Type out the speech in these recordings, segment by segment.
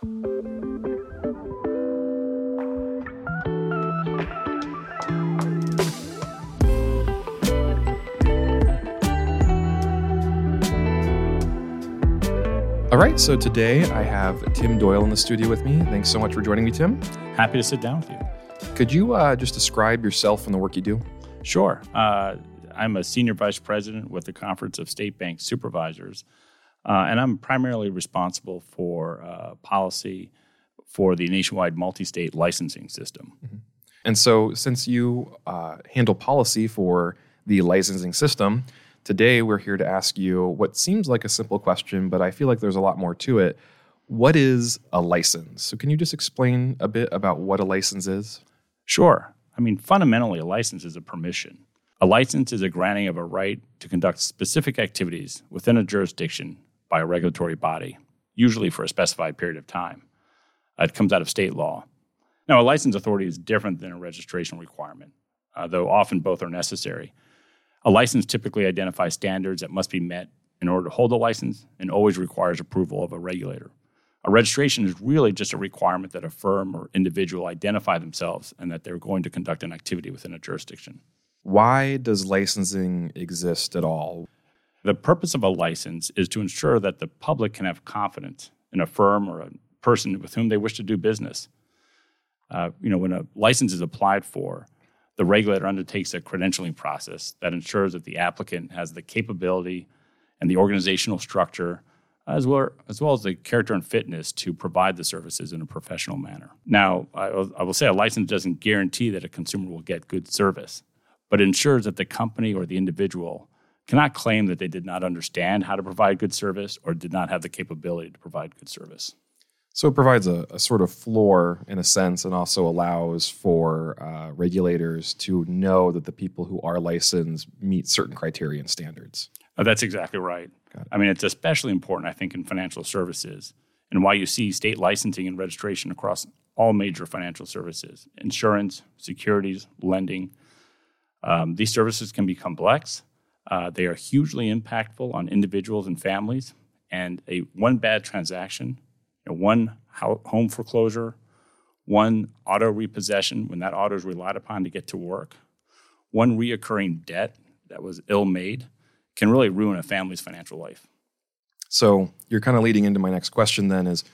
All right, so today I have Tim Doyle in the studio with me. Thanks so much for joining me, Tim. Happy to sit down with you. Could you uh, just describe yourself and the work you do? Sure. Uh, I'm a senior vice president with the Conference of State Bank Supervisors, uh, and I'm primarily responsible for uh, policy for the nationwide multi state licensing system. Mm-hmm. And so, since you uh, handle policy for the licensing system, Today, we're here to ask you what seems like a simple question, but I feel like there's a lot more to it. What is a license? So, can you just explain a bit about what a license is? Sure. I mean, fundamentally, a license is a permission. A license is a granting of a right to conduct specific activities within a jurisdiction by a regulatory body, usually for a specified period of time. It comes out of state law. Now, a license authority is different than a registration requirement, uh, though often both are necessary. A license typically identifies standards that must be met in order to hold a license and always requires approval of a regulator. A registration is really just a requirement that a firm or individual identify themselves and that they're going to conduct an activity within a jurisdiction. Why does licensing exist at all? The purpose of a license is to ensure that the public can have confidence in a firm or a person with whom they wish to do business. Uh, you know, when a license is applied for, the regulator undertakes a credentialing process that ensures that the applicant has the capability and the organizational structure as well, as well as the character and fitness to provide the services in a professional manner. Now, I I will say a license doesn't guarantee that a consumer will get good service, but ensures that the company or the individual cannot claim that they did not understand how to provide good service or did not have the capability to provide good service. So it provides a, a, sort of floor in a sense and also allows for uh, regulators to know that the people who are licensed meet certain criteria and standards. Oh, that's exactly right. I mean, it's especially important, I think, in financial services and why you see state licensing and registration across all major financial services insurance, securities, lending. Um, these services can be complex. Uh, they are hugely impactful on individuals and families, and a one bad transaction know, one home foreclosure, one auto repossession when that auto is relied upon to get to work, one reoccurring debt that was ill made can really ruin a family's financial life. So you're kind of leading into my next question then is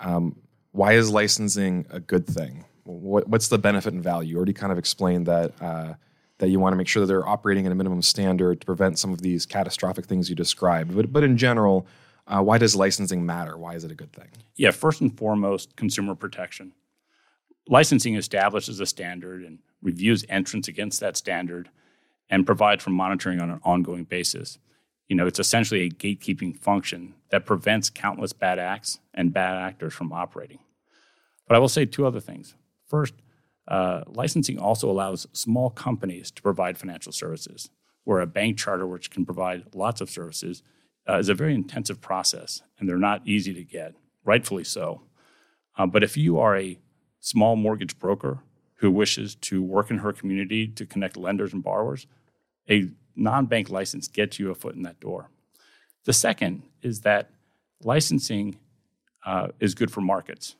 um, why is licensing a good thing? What, what's the benefit and value? You already kind of explained that uh, that you want to make sure that they're operating at a minimum standard to prevent some of these catastrophic things you described. But, but in general, uh, why does licensing matter? Why is it a good thing? Yeah, first and foremost, consumer protection. Licensing establishes a standard and reviews entrance against that standard and provides for monitoring on an ongoing basis. You know, it's essentially a gatekeeping function that prevents countless bad acts and bad actors from operating. But I will say two other things. First, uh, licensing also allows small companies to provide financial services, where a bank charter, which can provide lots of services, uh, is a very intensive process, and they're not easy to get, rightfully so. Uh, but if you are a small mortgage broker who wishes to work in her community to connect lenders and borrowers, a non bank license gets you a foot in that door. The second is that licensing uh, is good for markets.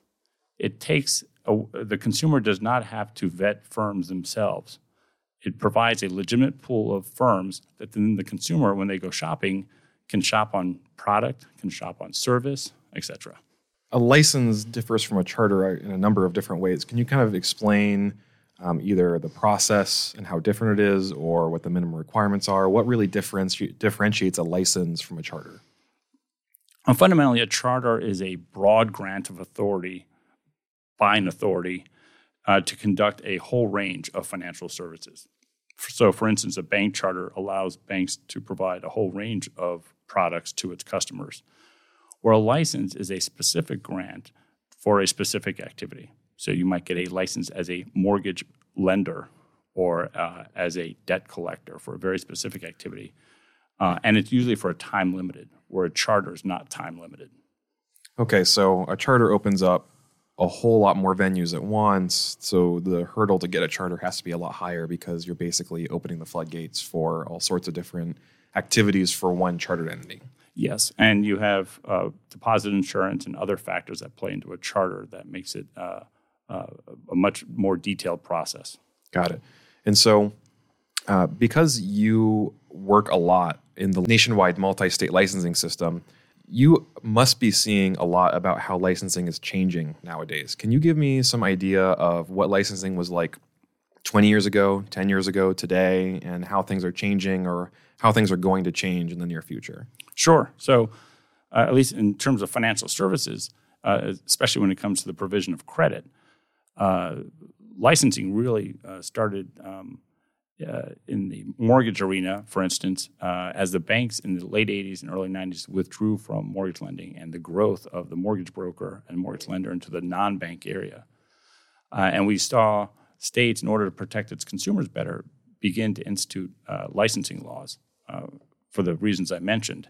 It takes a, the consumer does not have to vet firms themselves. It provides a legitimate pool of firms that then the consumer, when they go shopping, can shop on product, can shop on service, etc. A license differs from a charter in a number of different ways. Can you kind of explain um, either the process and how different it is, or what the minimum requirements are? What really differenti- differentiates a license from a charter? Fundamentally, a charter is a broad grant of authority by an authority uh, to conduct a whole range of financial services. So, for instance, a bank charter allows banks to provide a whole range of products to its customers, where a license is a specific grant for a specific activity. So, you might get a license as a mortgage lender or uh, as a debt collector for a very specific activity. Uh, and it's usually for a time limited, where a charter is not time limited. Okay, so a charter opens up a whole lot more venues at once. So the hurdle to get a charter has to be a lot higher because you're basically opening the floodgates for all sorts of different activities for one chartered entity. Yes, and you have uh, deposit insurance and other factors that play into a charter that makes it uh, uh, a much more detailed process. Got it. And so, uh, because you work a lot in the nationwide multi state licensing system, you must be seeing a lot about how licensing is changing nowadays. Can you give me some idea of what licensing was like 20 years ago, 10 years ago, today, and how things are changing or how things are going to change in the near future? Sure. So, uh, at least in terms of financial services, uh, especially when it comes to the provision of credit, uh, licensing really uh, started um, uh, in the mortgage arena, for instance, uh, as the banks in the late 80s and early 90s withdrew from mortgage lending and the growth of the mortgage broker and mortgage lender into the non bank area. Uh, and we saw states, in order to protect its consumers better, begin to institute uh, licensing laws uh, for the reasons I mentioned.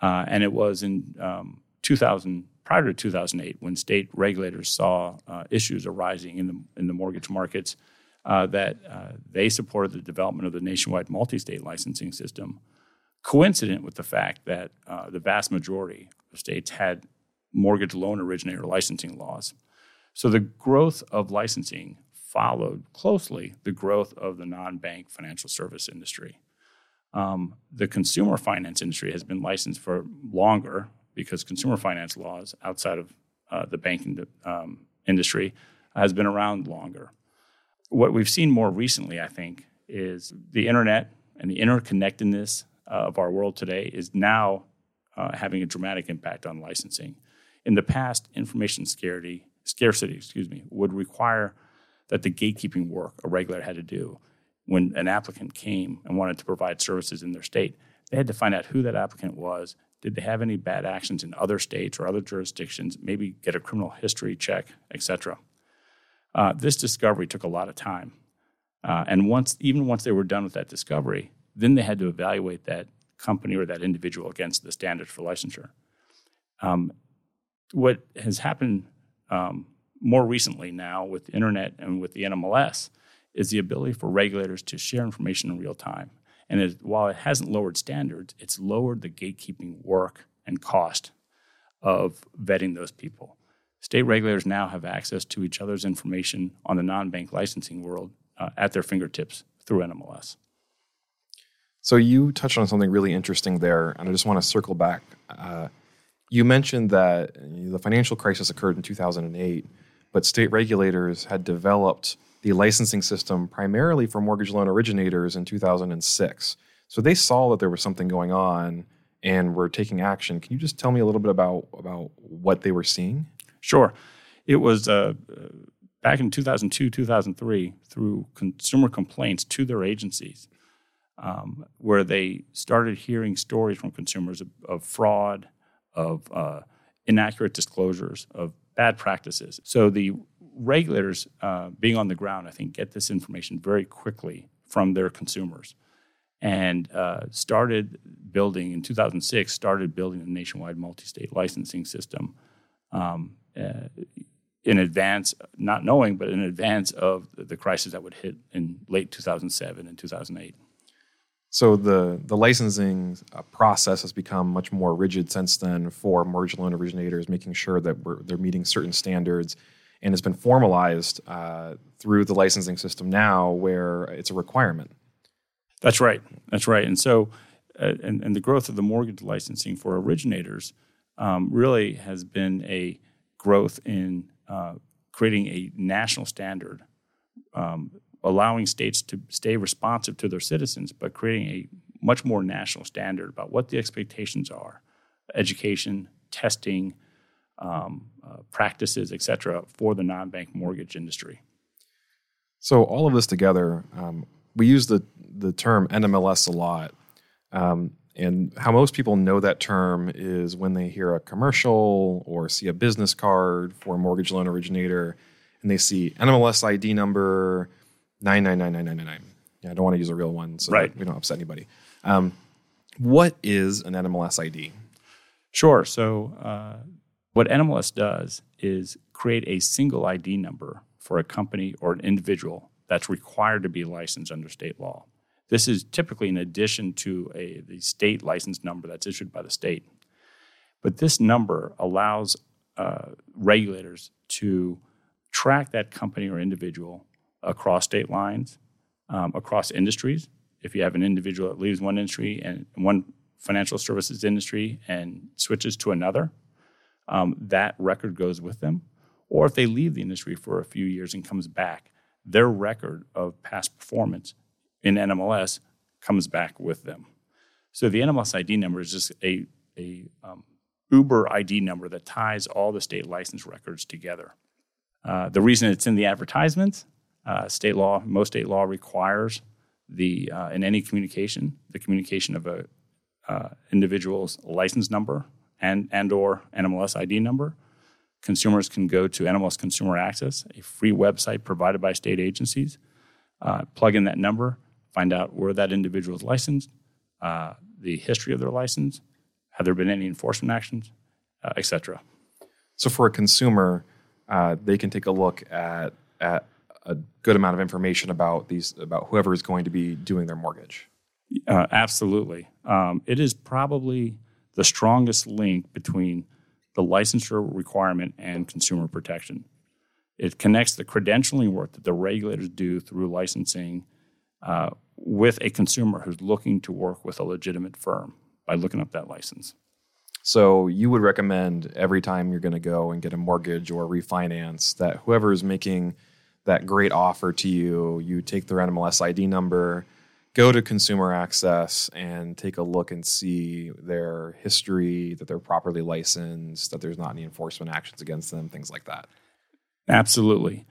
Uh, and it was in um, 2000, prior to 2008, when state regulators saw issues arising in the, in the mortgage markets uh, that uh, they supported the development of the nationwide multi state licensing system, coincident with the fact that uh, the vast majority of states had mortgage loan originator licensing laws. So the growth of licensing followed closely the growth of the non bank financial service industry. Um, the consumer finance industry has been licensed for longer because consumer finance laws outside of uh, the banking um, industry has been around longer what we've seen more recently, I think, is the internet and the interconnectedness of our world today is now uh, having a dramatic impact on licensing. In the past, information scarcity, scarcity, excuse me, would require that the gatekeeping work a regulator had to do when an applicant came and wanted to provide services in their state. They had to find out who that applicant was. Did they have any bad actions in other states or other jurisdictions? Maybe get a criminal history check, et cetera. Uh, this discovery took a lot of time. Uh, and once, even once they were done with that discovery, then they had to evaluate that company or that individual against the standards for licensure. Um, what has happened um, more recently now with the internet and with the NMLS is the ability for regulators to share information in real time. And it, while it hasn't lowered standards, it's lowered the gatekeeping work and cost of vetting those people state regulators now have access to each other's information on the non-bank licensing world uh, at their fingertips through NMLS. So you touched on something really interesting there, and I just want to circle back. Uh, you mentioned that the financial crisis occurred in 2008, but state regulators had developed the licensing system primarily for mortgage loan originators in 2006. So they saw that there was something going on and were taking action. Can you just tell me a little bit about about what they were seeing? Sure. It was uh, back in 2002, 2003, through consumer complaints to their agencies, um, where they started hearing stories from consumers of, of fraud, of uh, inaccurate disclosures, of bad practices. So the regulators, uh, being on the ground, I think, get this information very quickly from their consumers and uh, started building in 2006 started building a nationwide multi-state licensing system um, uh, in advance, not knowing, but in advance of the crisis that would hit in late 2007 and 2008. So the the licensing uh, process has become much more rigid since then for mortgage loan originators, making sure that they're meeting certain standards, and it's been formalized uh, through the licensing system now, where it's a requirement. That's right. That's right. And so, uh, and, and the growth of the mortgage licensing for originators um, really has been a growth in uh, creating a national standard, um, allowing states to stay responsive to their citizens, but creating a much more national standard about what the expectations are education, testing, um, uh, practices, et cetera, for the non bank mortgage industry. So, all of this together, um, we use the, the term NMLS a lot. Um, and how most people know that term is when they hear a commercial or see a business card for a mortgage loan originator and they see NMLS ID number 999999. Yeah, I don't want to use a real one so right. we don't upset anybody. Um, what is an NMLS ID? Sure. So, uh, what NMLS does is create a single ID number for a company or an individual that's required to be licensed under state law. This is typically in addition to a the state license number that's issued by the state. But this number allows uh, regulators to track that company or individual across state lines, um, across industries. If you have an individual that leaves one industry and one financial services industry and switches to another, um, that record goes with them. Or if they leave the industry for a few years and comes back, their record of past performance in NMLS comes back with them. So the NMLS ID number is just a, a um, Uber ID number that ties all the state license records together. Uh, the reason it's in the advertisement, uh, state law, most state law requires the uh, in any communication, the communication of a uh, individual's license number and and or NMLS ID number. Consumers can go to NMLS Consumer Access, a free website provided by state agencies. Uh, plug in that number, find out where that individual is licensed, uh, the history of their license, have there been any enforcement actions, uh, et cetera. So for a consumer, uh, they can take a look at at a good amount of information about these about whoever is going to be doing their mortgage. Uh, absolutely, um, it is probably the strongest link between the licensure requirement and consumer protection. It connects the credentialing work that the regulators do through licensing uh, with a consumer who's looking to work with a legitimate firm by looking up that license. So you would recommend every time you're going to go and get a mortgage or refinance that whoever is making that great offer to you, you take their NMLS ID number, go to consumer access and take a look and see their history, that they're properly licensed, that there's not any enforcement actions against them, things like that. Absolutely.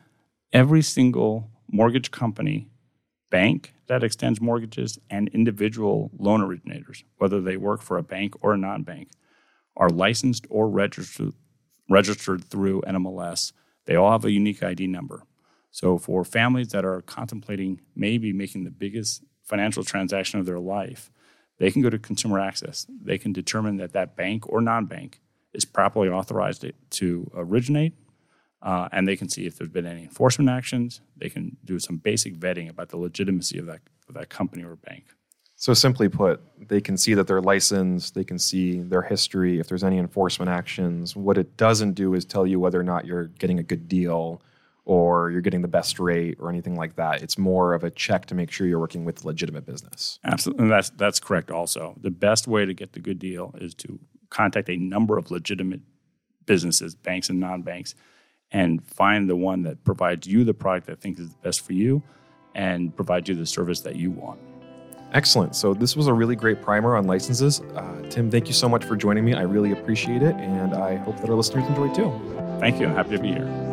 Every single mortgage company, bank that extends mortgages, and individual loan originators, whether they work for a bank or a non bank, are licensed or registered, registered through NMLS. They all have a unique ID number. So, for families that are contemplating maybe making the biggest financial transaction of their life, they can go to consumer access. They can determine that that bank or non bank is properly authorized to originate, uh, and they can see if there's been any enforcement actions. They can do some basic vetting about the legitimacy of that, of that company or bank. So, simply put, they can see that they're licensed, they can see their history, if there's any enforcement actions. What it doesn't do is tell you whether or not you're getting a good deal or you're getting the best rate or anything like that. It's more of a check to make sure you're working with legitimate business. Absolutely. And that's, that's correct also. The best way to get the good deal is to contact a number of legitimate businesses, banks and non banks, and find the one that provides you the product that thinks is the best for you and provides you the service that you want. Excellent. So, this was a really great primer on licenses. Uh, Tim, thank you so much for joining me. I really appreciate it, and I hope that our listeners enjoy too. Thank you. I'm happy to be here.